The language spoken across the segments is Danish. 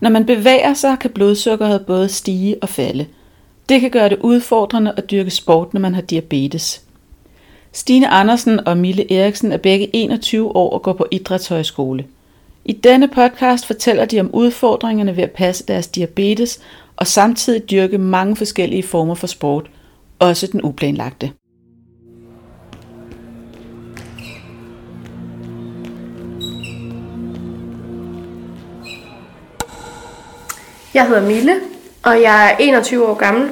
Når man bevæger sig, kan blodsukkeret både stige og falde. Det kan gøre det udfordrende at dyrke sport, når man har diabetes. Stine Andersen og Mille Eriksen er begge 21 år og går på idrætshøjskole. I denne podcast fortæller de om udfordringerne ved at passe deres diabetes og samtidig dyrke mange forskellige former for sport, også den uplanlagte. Jeg hedder Mille, og jeg er 21 år gammel.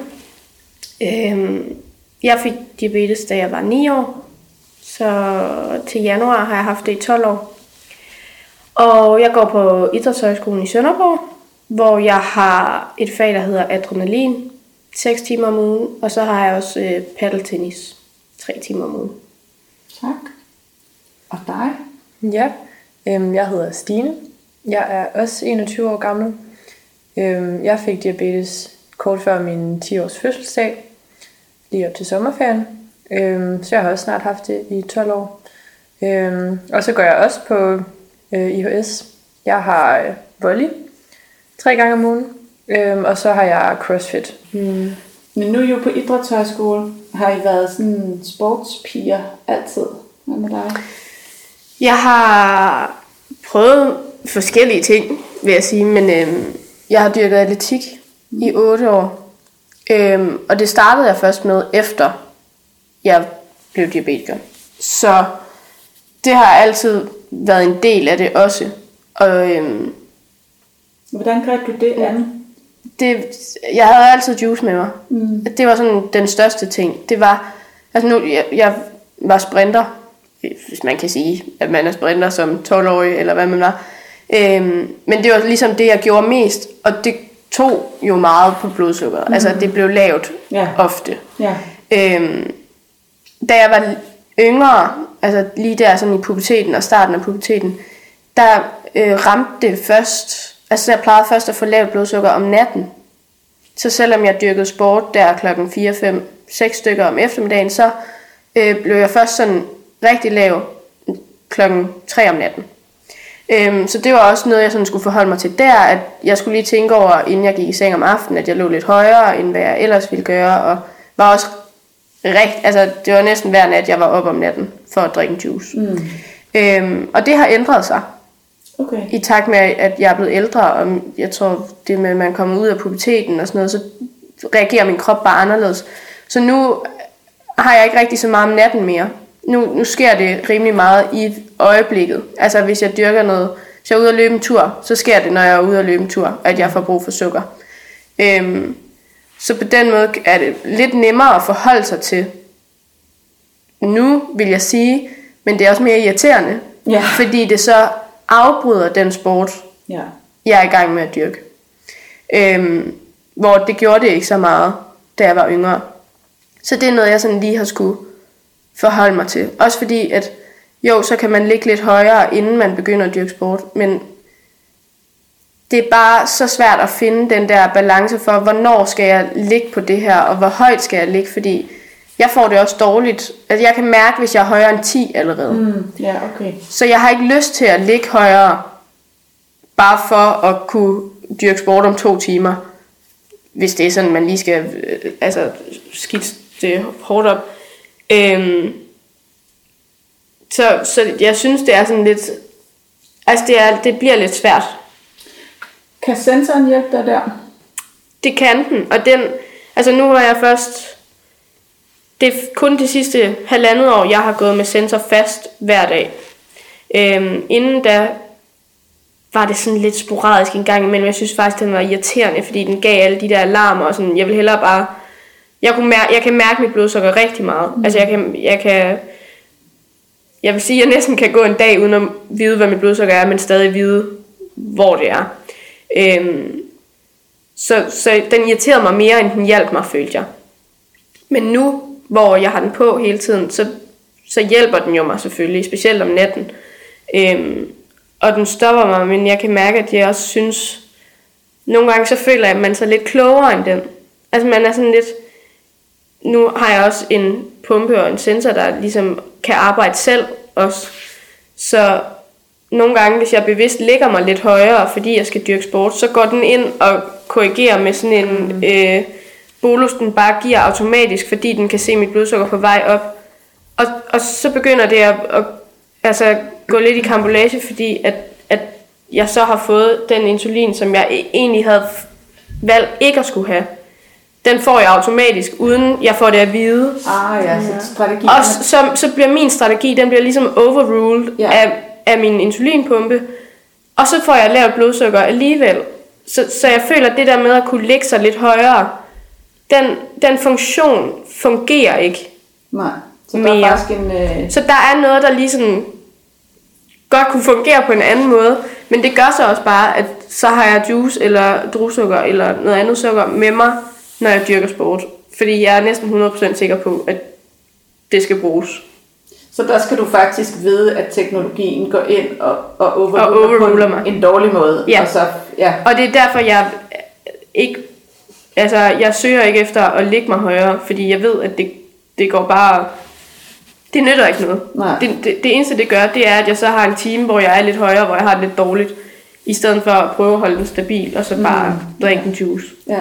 Øhm, jeg fik diabetes, da jeg var 9 år, så til januar har jeg haft det i 12 år. Og jeg går på Idrætshøjskolen i Sønderborg, hvor jeg har et fag, der hedder adrenalin, 6 timer om ugen, og så har jeg også øh, paddeltennis, 3 timer om ugen. Tak. Og dig? Ja, øhm, jeg hedder Stine. Jeg er også 21 år gammel. Øhm, jeg fik diabetes kort før min 10-års fødselsdag, lige op til sommerferien. Øhm, så jeg har også snart haft det i 12 år. Øhm, og så går jeg også på øh, IHS. Jeg har øh, volley tre gange om ugen, øhm, og så har jeg crossfit. Hmm. Men nu er I jo på idrætshøjskole. Har I været sådan sportspiger altid? Hvad med dig? Jeg har prøvet forskellige ting, vil jeg sige, men øhm, jeg har dyrket atletik mm. i 8 år. Øhm, og det startede jeg først med, efter jeg blev diabetiker. Så det har altid været en del af det også. Og, øhm, Hvordan greb du det an? Det, jeg havde altid juice med mig. Mm. Det var sådan den største ting. Det var, altså nu, jeg, jeg var sprinter, hvis man kan sige, at man er sprinter som 12-årig, eller hvad man var. Øhm, men det var ligesom det, jeg gjorde mest, og det tog jo meget på blodsukkeret. Mm. Altså, det blev lavt Ja. ofte. Ja. Øhm, da jeg var yngre, altså lige der sådan i puberteten og starten af puberteten, der øh, ramte det først, altså jeg plejede først at få lavt blodsukker om natten. Så selvom jeg dyrkede sport der klokken 4, 5, 6 stykker om eftermiddagen, så øh, blev jeg først sådan rigtig lav klokken 3 om natten. Øhm, så det var også noget, jeg sådan skulle forholde mig til der, at jeg skulle lige tænke over, inden jeg gik i seng om aftenen, at jeg lå lidt højere, end hvad jeg ellers ville gøre, og var også rigt, altså det var næsten hver nat, jeg var op om natten for at drikke juice. Mm. Øhm, og det har ændret sig Okay. i takt med, at jeg er blevet ældre, og jeg tror, det med, at man kommer ud af puberteten og sådan noget, så reagerer min krop bare anderledes. Så nu har jeg ikke rigtig så meget om natten mere. Nu, nu sker det rimelig meget i øjeblikket. Altså hvis jeg dyrker noget, hvis jeg er ude at løbe en tur, så sker det, når jeg er ude at løbe en tur, at jeg får brug for sukker. Øhm, så på den måde er det lidt nemmere at forholde sig til. Nu vil jeg sige, men det er også mere irriterende, Ja. fordi det så afbryder den sport, Ja. jeg er i gang med at dyrke. Øhm, hvor det gjorde det ikke så meget, da jeg var yngre. Så det er noget, jeg sådan lige har skulle forholde mig til. Også fordi, at jo, så kan man ligge lidt højere, inden man begynder at dyrke sport, men det er bare så svært at finde den der balance for, hvornår skal jeg ligge på det her, og hvor højt skal jeg ligge, fordi jeg får det også dårligt. Altså, jeg kan mærke, hvis jeg er højere end 10 allerede. Mm. Ja, okay. Så jeg har ikke lyst til at ligge højere, bare for at kunne dyrke sport om to timer. Hvis det er sådan, man lige skal øh, altså, skidte det hårdt op. Øhm, så, så jeg synes, det er sådan lidt... Altså, det, er, det bliver lidt svært. Kan sensoren hjælpe dig der? Det kan den, og den... Altså, nu har jeg først... Det er kun de sidste halvandet år, jeg har gået med sensor fast hver dag. Øhm, inden da var det sådan lidt sporadisk en gang imellem. Jeg synes faktisk, den var irriterende, fordi den gav alle de der alarmer. Og sådan. Jeg vil hellere bare... Jeg, kunne mærke, jeg kan mærke mit blodsukker rigtig meget. Mm. Altså, jeg kan, jeg kan... Jeg vil sige, at jeg næsten kan gå en dag uden at vide, hvad mit blodsukker er, men stadig vide, hvor det er. Øhm, så, så den irriterede mig mere, end den hjalp mig, følte jeg. Men nu, hvor jeg har den på hele tiden, så, så hjælper den jo mig selvfølgelig, specielt om natten. Øhm, og den stopper mig, men jeg kan mærke, at jeg også synes, nogle gange så føler jeg, at man er så lidt klogere end den. Altså man er sådan lidt, nu har jeg også en pumpe og en sensor, der ligesom kan arbejde selv også. Så nogle gange, hvis jeg bevidst lægger mig lidt højere, fordi jeg skal dyrke sport, så går den ind og korrigerer med sådan en mm. øh, bolus, den bare giver automatisk, fordi den kan se mit blodsukker på vej op. Og, og så begynder det at, at altså, gå lidt i kambolage, fordi at, at jeg så har fået den insulin, som jeg e- egentlig havde valgt ikke at skulle have. Den får jeg automatisk, uden jeg får det at vide. Ah ja, så strategi. Og så, så bliver min strategi, den bliver ligesom overruled Ja. af, af min insulinpumpe. Og så får jeg lavt blodsukker alligevel. Så, så jeg føler, at det der med at kunne lægge sig lidt højere, den, den funktion fungerer ikke. Nej. Så der er faktisk en... Øh, Så der er noget, der ligesom godt kunne fungere på en anden måde. Men det gør så også bare, at så har jeg juice eller druesukker eller noget andet sukker med mig, når jeg dyrker sport. Fordi jeg er næsten 100% sikker på, at det skal bruges. så der skal du faktisk vide, at teknologien går ind og, og overruler, Og overruler mig. en dårlig måde. Ja. Og så, ja. Og det er derfor, jeg ikke... Altså, jeg søger ikke efter at ligge mig højere, fordi jeg ved, at det, det går bare... Det nytter ikke noget. Nej. Det, det, det eneste, det gør, det er, at jeg så har en time, hvor jeg er lidt højere, hvor jeg har det lidt dårligt, i stedet for at prøve at holde den stabil, og så bare mm. drikke en juice. ja.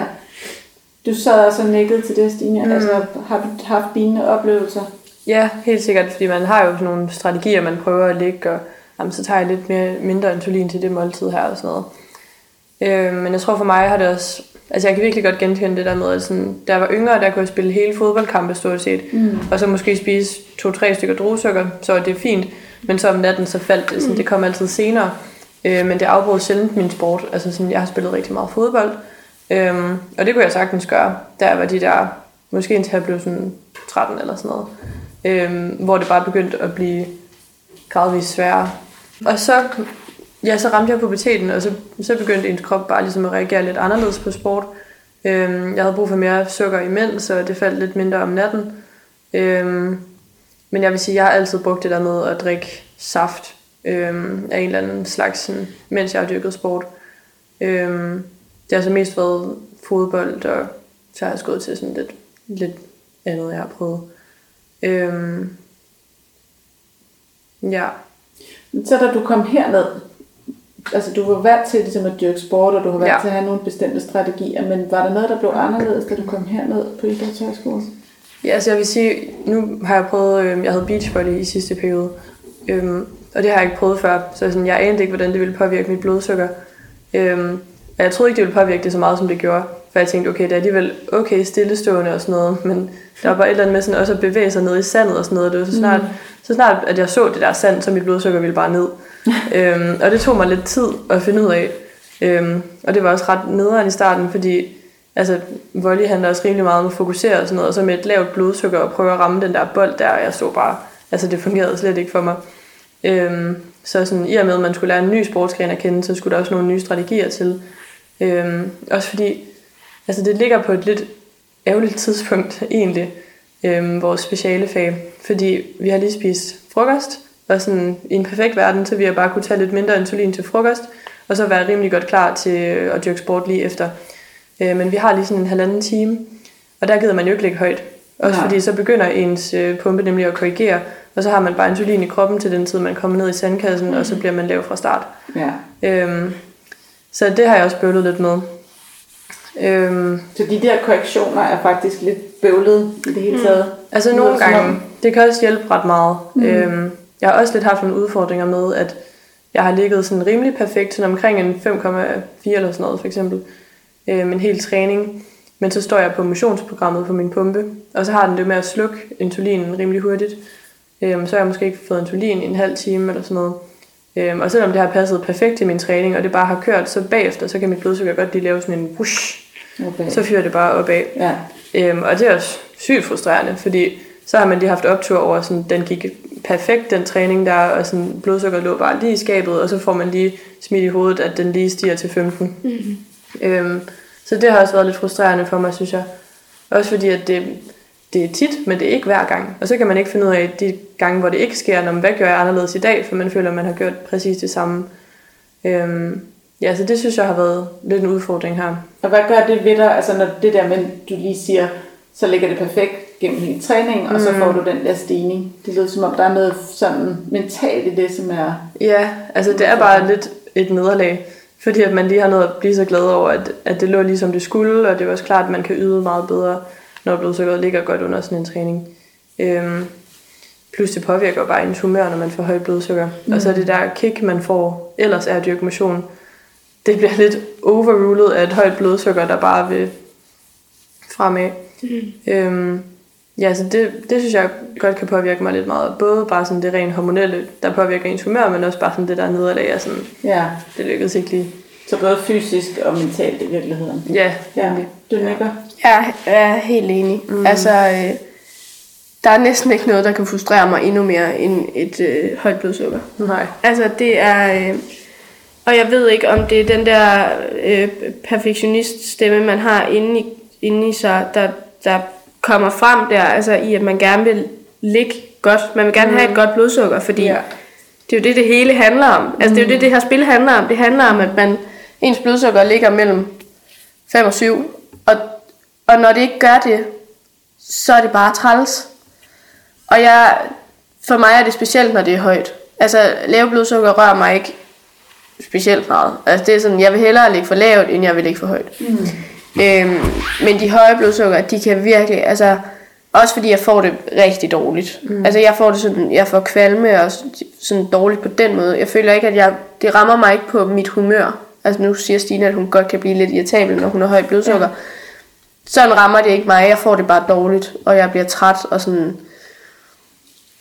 Du sad også og nikkede til det, Stine. Mm. Altså, har du haft lignende oplevelser? Ja, helt sikkert, fordi man har jo sådan nogle strategier, man prøver at lægge, og jamen, så tager jeg lidt mere, mindre insulin til det måltid her og sådan noget. Øh, men jeg tror for mig har det også, altså jeg kan virkelig godt genkende det der med, at sådan, da jeg var yngre, der kunne jeg spille hele fodboldkampe stort set, mm. og så måske spise to-tre stykker druesukker, så var det fint, men så om natten, så faldt det, sådan, det kom altid senere. Øh, men det afbrød sjældent min sport, altså sådan, jeg har spillet rigtig meget fodbold, Øhm, og det kunne jeg sagtens gøre, Der var de der, måske indtil jeg blev sådan 13 eller sådan noget. Øhm, hvor det bare begyndte at blive gradvist sværere. Og så, ja, så ramte jeg puberteten, og så, så begyndte ens krop bare ligesom at reagere lidt anderledes på sport. Øhm, jeg havde brug for mere sukker imens, så det faldt lidt mindre om natten. Øhm, men jeg vil sige, jeg har altid brugt det der med at drikke saft øhm, af en eller anden slags, sådan, mens jeg har dyrket sport. Øhm, det har så mest været fodbold, og så har jeg gået til sådan lidt, lidt andet, jeg har prøvet. Øhm, ja, Så da du kom herned, altså du var vant til ligesom at dyrke sport, og du har vant Ja. til at have nogle bestemte strategier, men var der noget, der blev anderledes, da du kom herned på idrætshøjskolen? Ja, altså jeg vil sige, nu har jeg prøvet, øh, jeg havde beachvolley i sidste periode, øhm, og det har jeg ikke prøvet før, så sådan, jeg anede ikke, hvordan det ville påvirke mit blodsukker. Øhm, og jeg troede ikke, det ville påvirke det så meget, som det gjorde, for jeg tænkte, okay, det er alligevel okay stillestående og sådan noget, men der var bare et eller andet med sådan også at bevæge sig ned i sandet og sådan noget, og det var så snart, mm. så snart at jeg så det der sand, så mit blodsukker ville bare ned. øhm, og det tog mig lidt tid at finde ud af, øhm, og det var også ret nederen i starten, fordi altså, volley handler også rimelig meget om at fokusere og sådan noget, og så med et lavt blodsukker og prøve at ramme den der bold der, og jeg så bare, altså det fungerede slet ikke for mig. Øhm, så sådan, i og med, at man skulle lære en ny sportsgren at kende, så skulle der også nogle nye strategier til. Øhm, også fordi, altså det ligger på et lidt ærgerligt tidspunkt egentlig, øhm, vores specialefag, fordi vi har lige spist frokost, og sådan i en perfekt verden, så vi har bare kunne tage lidt mindre insulin til frokost, og så være rimelig godt klar til øh, at dyrke sport lige efter. Øh, men vi har lige sådan en halvanden time, og der gider man jo ikke ligge højt. Også Nej. fordi så begynder ens øh, pumpe nemlig at korrigere, og så har man bare insulin i kroppen til den tid, man kommer ned i sandkassen, og så bliver man lav fra start. Ja. Øhm, så det har jeg også bøvlet lidt med. Øhm, Så de der korrektioner er faktisk lidt bøvlet i det hele taget. altså Lyder nogle gange, det kan også hjælpe ret meget. Mm. Øhm, jeg har også lidt haft nogle udfordringer med, at jeg har ligget sådan rimelig perfekt, sådan omkring en 5,4 eller sådan noget for eksempel. Øhm, en hel træning. Men så står jeg på motionsprogrammet på min pumpe, og så har den det med at slukke insulinen rimelig hurtigt. Øhm, så har jeg måske ikke fået insulin i en halv time eller sådan noget. Øhm, og selvom det har passet perfekt i min træning, og det bare har kørt, så bagefter, så kan mit blodsukker godt lige lave sådan en whoosh, Okay. så fyrer det bare opad. Ja. Øhm, og det er også sygt frustrerende, fordi så har man lige haft optur over, sådan, den gik perfekt, den træning der, og sådan, blodsukker lå bare lige i skabet, og så får man lige smidt i hovedet, at den lige stiger til 15. Mm-hmm. Øhm, så det har også været lidt frustrerende for mig, synes jeg. Også fordi, at det, det er tit, men det er ikke hver gang. Og så kan man ikke finde ud af de gange, hvor det ikke sker, når man, hvad gør jeg anderledes i dag, for man føler, at man har gjort præcis det samme. Øhm, ja, så det synes jeg har været lidt en udfordring her. Og hvad gør det ved dig, altså når det der med, du lige siger, så ligger det perfekt gennem hele træningen, og så Mm. får du den der stigning. Det lyder som om, der er noget sådan mentalt i det, som er... Ja, altså det er bare lidt et nederlag. Fordi at man lige har noget at blive så glad over, at, at det lå ligesom det skulle, og det er også klart, at man kan yde meget bedre, når blodsukkeret ligger godt under sådan en træning. Øhm, plus det påvirker bare ens humør, når man får højt blodsukker. Mm. Og så det der kick, man får ellers er at dyrke motion, det bliver lidt overrulet af et højt blodsukker, der bare vil fremad. Mm. Øhm, ja, så det, det synes jeg godt kan påvirke mig lidt meget. Både bare sådan det rent hormonelle, der påvirker ens humør, men også bare sådan det der nederlag, er sådan, Ja, det lykkedes ikke lige. Så både fysisk og mentalt i virkeligheden. Ja, Ja, du nikker. Jeg er helt enig. Mm. Altså, øh, der er næsten ikke noget, der kan frustrere mig endnu mere end et øh, højt blodsukker. nej. Altså, det er... Øh, og jeg ved ikke, om det er den der øh, perfektioniststemme, man har inde i, inde i sig, der, der kommer frem der, altså i, at man gerne vil ligge godt. Man vil gerne mm. have et godt blodsukker, fordi Ja. ja. det er jo det, det hele handler om. Altså, det er jo det, det her spil handler om. Det handler om, at man, ens blodsukker ligger mellem 5 og 7, og, og når det ikke gør det, så er det bare træls. Og jeg, for mig er det specielt, når det er højt. Altså, lave blodsukker rører mig ikke specielt meget. Altså, det er sådan, jeg vil hellere ligge for lavt, end jeg vil ligge for højt. Mm. Øhm, men de høje blodsukker, de kan virkelig, altså, også fordi jeg får det rigtig dårligt. Mm. Altså, jeg får det sådan, jeg får kvalme og sådan dårligt på den måde. Jeg føler ikke, at jeg, det rammer mig ikke på mit humør. Altså, nu siger Stine, at hun godt kan blive lidt irritabel, når hun har højt blodsukker. Ja. Sådan rammer det ikke mig. Jeg får det bare dårligt, og jeg bliver træt og sådan...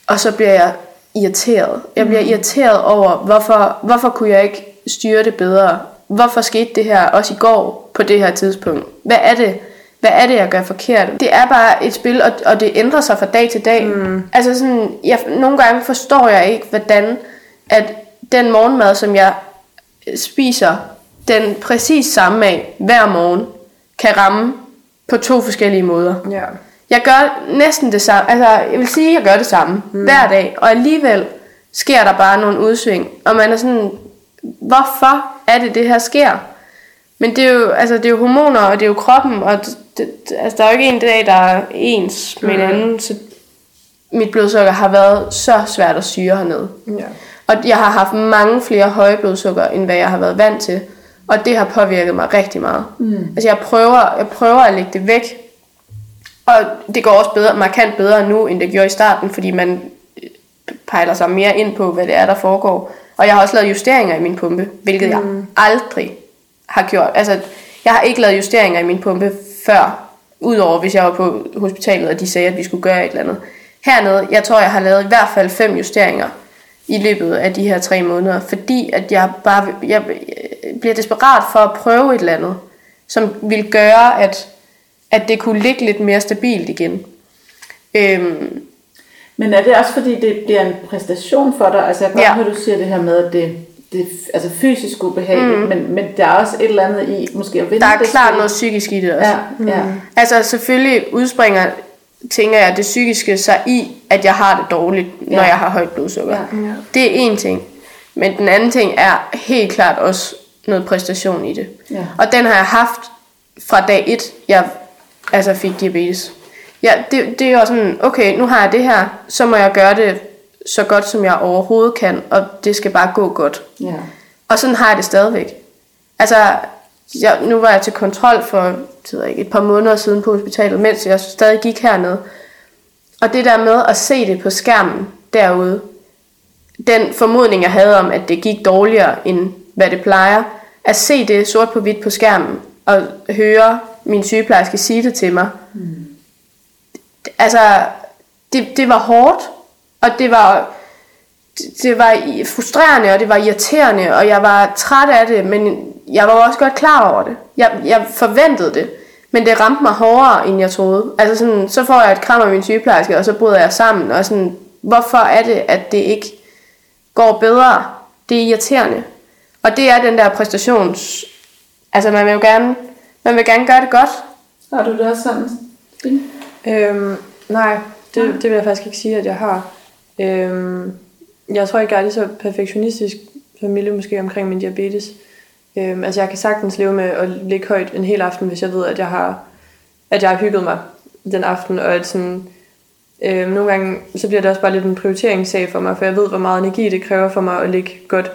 Og så bliver jeg irriteret. Jeg bliver irriteret over, hvorfor, hvorfor kunne jeg ikke styre det bedre? Hvorfor skete det her også i går på det her tidspunkt? Hvad er det? Hvad er det, jeg gør forkert? Det er bare et spil, og, og det ændrer sig fra dag til dag. Mm. Altså sådan, jeg, nogle gange forstår jeg ikke, hvordan at den morgenmad, som jeg spiser, den præcis samme af hver morgen, kan ramme på to forskellige måder. Ja. Jeg gør næsten det samme. Altså, jeg vil sige, at jeg gør det samme mm. hver dag. Og alligevel sker der bare nogle udsving. Og man er sådan, hvorfor er det, det her sker? Men det er jo, altså, det er jo hormoner, og det er jo kroppen. Og det, det, altså, der er jo ikke en dag, der er ens med en anden. Så mit blodsukker har været så svært at syre hernede. Ja. Og jeg har haft mange flere høje blodsukker, end hvad jeg har været vant til. Og det har påvirket mig rigtig meget. Mm. Altså jeg prøver, jeg prøver at lægge det væk. Og det går også bedre, markant bedre nu, end det gjorde i starten, fordi man øh, pejler sig mere ind på, hvad det er, der foregår. Og jeg har også lavet justeringer i min pumpe, hvilket mm. jeg aldrig har gjort. Altså, jeg har ikke lavet justeringer i min pumpe før, udover hvis jeg var på hospitalet, og de sagde, at vi skulle gøre et eller andet. Hernede, jeg tror, jeg har lavet i hvert fald fem justeringer i løbet af de her tre måneder, fordi at jeg bare jeg bliver desperat for at prøve et eller andet, som vil gøre, at, at det kunne ligge lidt mere stabilt igen. Øhm, Men er det også fordi, det bliver en præstation for dig? Altså jeg kan Ja. høre, du siger det her med, at det, det er altså fysisk ubehageligt, mm. men, men der er også et eller andet i måske at vinde der er det klart noget psykisk i det også. Ja, ja. Altså selvfølgelig udspringer, tænker jeg, det psykiske sig i, at jeg har det dårligt, når Ja. jeg har højt blodsukker. Ja. Ja. Det er en ting. Men den anden ting er helt klart også noget præstation i det. Ja. Og den har jeg haft fra dag 1, jeg altså fik diabetes. Ja, det, det er jo sådan, okay, nu har jeg det her, så må jeg gøre det så godt, som jeg overhovedet kan, og det skal bare gå godt. Ja. Og sådan har jeg det stadigvæk. Altså, jeg, nu var jeg til kontrol for ved jeg ikke, et par måneder siden på hospitalet, mens jeg stadig gik hernede. Og det der med at se det på skærmen derude, den formodning, jeg havde om, at det gik dårligere, end hvad det plejer, at se det sort på hvidt på skærmen, og høre min sygeplejerske sige det til mig, mm. altså, det, det var hårdt, og det var, det, det var frustrerende, og det var irriterende, og jeg var træt af det, men jeg var jo også godt klar over det. Jeg, jeg forventede det, men det ramte mig hårdere, end jeg troede. Altså sådan, så får jeg et kram af min sygeplejerske, og så bryder jeg sammen, og sådan, hvorfor er det, at det ikke går bedre? Det er irriterende. Og det er den der præstations... Altså man vil jo gerne, man vil gerne gøre det godt. Har du det også sådan? Øhm, nej, det, det vil jeg faktisk ikke sige, at jeg har. Øhm, jeg tror ikke, jeg er lige så perfektionistisk familie måske omkring min diabetes. Øhm, altså jeg kan sagtens leve med at ligge højt en hel aften, hvis jeg ved, at jeg har, at jeg har hygget mig den aften, og at sådan, øhm, nogle gange, så bliver det også bare lidt en prioriteringssag for mig, for jeg ved, hvor meget energi det kræver for mig at ligge godt.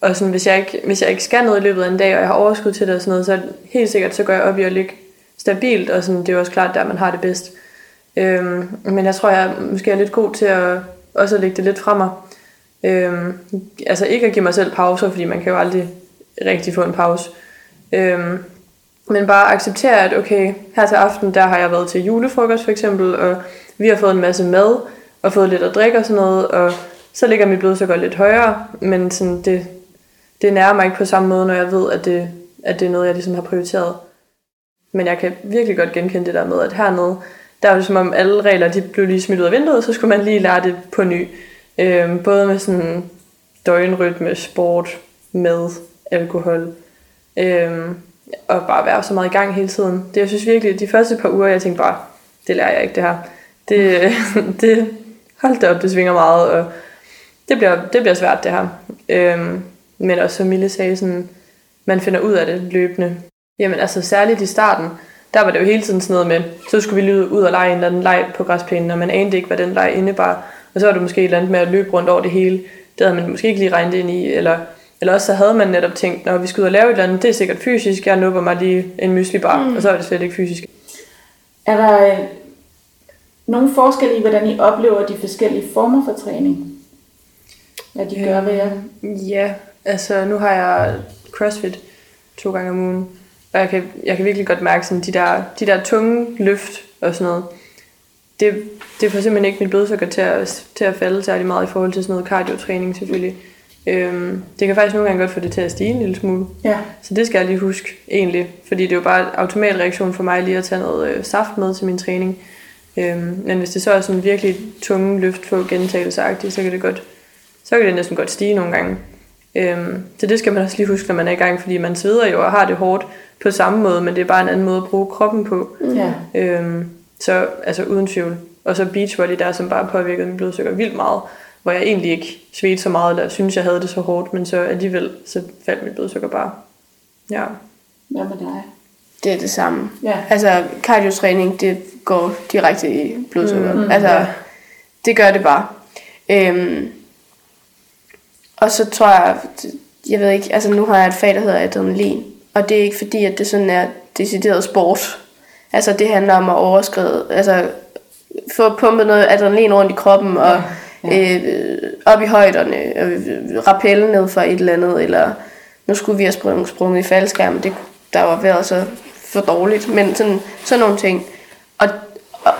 Og sådan, hvis, jeg ikke, hvis jeg ikke skal noget i løbet af en dag, og jeg har overskud til det og sådan noget, så helt sikkert, så går jeg op i at ligge stabilt, og sådan, det er jo også klart, der man har det bedst. Øhm, men jeg tror, jeg måske er lidt god til at også at lægge det lidt fra mig. Øhm, altså ikke at give mig selv pauser, fordi man kan jo aldrig rigtig få en pause. Øhm, men bare acceptere, at okay, her til aften, der har jeg været til julefrokost for eksempel, og vi har fået en masse mad, og fået lidt at drikke og sådan noget, og så ligger mit blodsukker lidt højere, men sådan det, det nærmer mig ikke på samme måde, når jeg ved, at det, at det er noget, jeg ligesom har prioriteret. Men jeg kan virkelig godt genkende det der med, at hernede, der er det som om alle regler, de blev lige smidt ud af vinduet, så skulle man lige lære det på ny. Øhm, både med sådan døgnrytme, sport, mad, alkohol, øhm, og bare være så meget i gang hele tiden. Det, jeg synes virkelig, de første par uger, jeg tænkte bare, det lærer jeg ikke det her. Det, det hold da op, det svinger meget, og det bliver, det bliver svært det her. Øhm, men også som Mille sagde, sådan, man finder ud af det løbende. Jamen altså særligt i starten, der var det jo hele tiden sådan noget med, så skulle vi lyde ud og lege en eller anden leg på græsplænen, og man anede ikke, hvad den leg indebar. Og så var det måske et eller andet med at løbe rundt over det hele. Det havde man måske ikke lige regnet ind i, eller, eller også så havde man netop tænkt, når vi skal ud og lave et eller andet, det er sikkert fysisk, jeg nupper mig lige en mysli bar, mm. og så er det slet ikke fysisk. Er der øh, nogle forskel i, hvordan I oplever de forskellige former for træning? Hvad de gør ved jer? Ja, altså nu har jeg CrossFit to gange om ugen, og jeg kan, jeg kan virkelig godt mærke sådan de der, de der tunge løft og sådan noget. Det, det får simpelthen ikke mit blodsukker til at, til at falde særlig meget i forhold til sådan noget cardio-træning selvfølgelig. Øhm, det kan faktisk nogle gange godt få det til at stige en lille smule. Ja. Så det skal jeg lige huske egentlig. Fordi det er jo bare en automatreaktion for mig lige at tage noget øh, saft med til min træning. Øhm, men hvis det så er sådan virkelig tunge løft på gentagelser så kan det godt, så kan det næsten godt stige nogle gange. Øhm, så det skal man også lige huske, når man er i gang, fordi man sveder jo og har det hårdt på samme måde, men det er bare en anden måde at bruge kroppen på. Ja. Øhm, så altså uden tvivl. Og så beachvolley der, som bare påvirkede min blodsukker vildt meget, hvor jeg egentlig ikke svedte så meget, eller synes jeg havde det så hårdt, men så alligevel, så faldt mit blodsukker bare. Ja. Hvad med dig? Det er det samme. Ja. Altså, kardiotræning, det går direkte i blodsukker. Mm, Mm, altså, ja. ja. det gør det bare. Øhm, og så tror jeg, jeg ved ikke, altså nu har jeg et fag, der hedder adrenalin. Og det er ikke fordi, at det sådan er decideret sport. Altså det handler om at overskride, altså få pumpet noget adrenalin rundt i kroppen, og Ja. Øh, op i højderne, øh, rappelle ned for et eller andet, eller nu skulle vi have sprunget, sprunget i faldskærm, det, der var været så for dårligt, men sådan, sådan nogle ting. Og, og,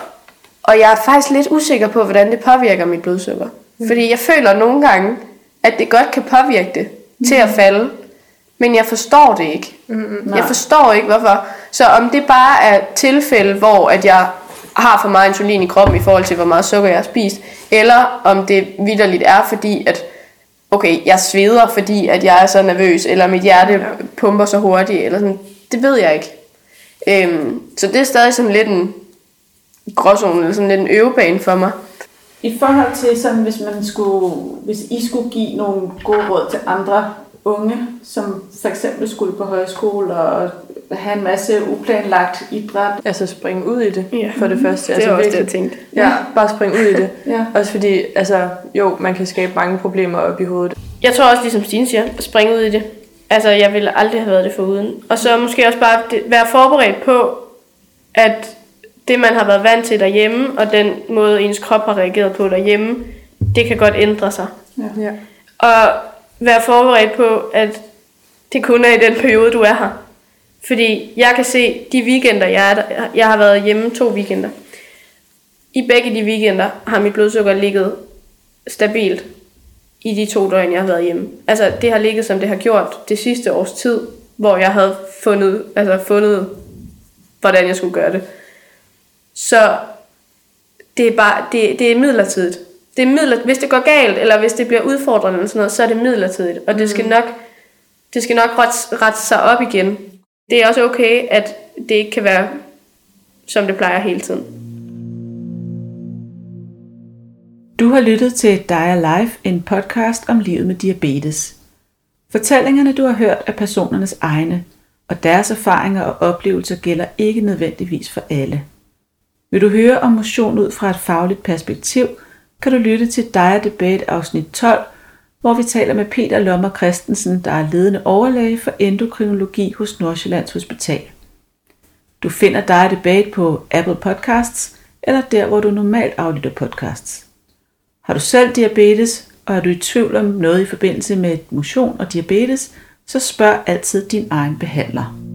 og jeg er faktisk lidt usikker på, hvordan det påvirker mit blodsukker. Mm. Fordi jeg føler nogle gange, at det godt kan påvirke det til at falde, men jeg forstår det ikke. Mm, jeg forstår ikke, hvorfor. Så om det bare er tilfælde, hvor at jeg har for meget insulin i kroppen i forhold til, hvor meget sukker jeg har spist, eller om det vidderligt er, fordi at okay, jeg sveder, fordi at jeg er så nervøs, eller mit hjerte ja. pumper så hurtigt, eller sådan, det ved jeg ikke. Øhm, så det er stadig sådan lidt en gråzone, eller sådan lidt en øvebane for mig. I forhold til sådan, hvis man skulle, hvis I skulle give nogle gode råd til andre unge, som for eksempel skulle på højskole og have en masse uplanlagt idræt. Altså springe ud i det, Ja. for det første. Det altså er også det, jeg tænkte. Ja, bare springe ud i det. Ja. Også fordi, altså, jo, man kan skabe mange problemer op i hovedet. Jeg tror også, ligesom Stine siger, at springe ud i det. Altså, jeg ville aldrig have været det foruden. Og så måske også bare være forberedt på, at det, man har været vant til derhjemme, og den måde, ens krop har reageret på derhjemme, det kan godt ændre sig. Ja. Og være forberedt på, at det kun er i den periode, du er her. Fordi jeg kan se, de weekender, jeg, er der, jeg har været hjemme to weekender. I begge de weekender har mit blodsukker ligget stabilt i de to døgn, jeg har været hjemme. Altså, det har ligget, som det har gjort det sidste års tid, hvor jeg havde fundet, altså fundet, hvordan jeg skulle gøre det. Så det er bare, det, det er midlertidigt. Det er midler, hvis det går galt, eller hvis det bliver udfordrende eller sådan noget, så er det midlertidigt. Og det skal nok, det skal nok rette, rette sig op igen. Det er også okay, at det ikke kan være, som det plejer hele tiden. Du har lyttet til Dig Life, en podcast om livet med diabetes. Fortællingerne, du har hørt, er personernes egne, og deres erfaringer og oplevelser gælder ikke nødvendigvis for alle. Vil du høre om motion ud fra et fagligt perspektiv, kan du lytte til Dig Debate afsnit 12, hvor vi taler med Peter Lommer Christensen, der er ledende overlæge for endokrinologi hos Nordsjællands Hospital. Du finder Dire Debate på Apple Podcasts eller der, hvor du normalt aflytter podcasts. Har du selv diabetes, og er du i tvivl om noget i forbindelse med motion og diabetes, så spørg altid din egen behandler.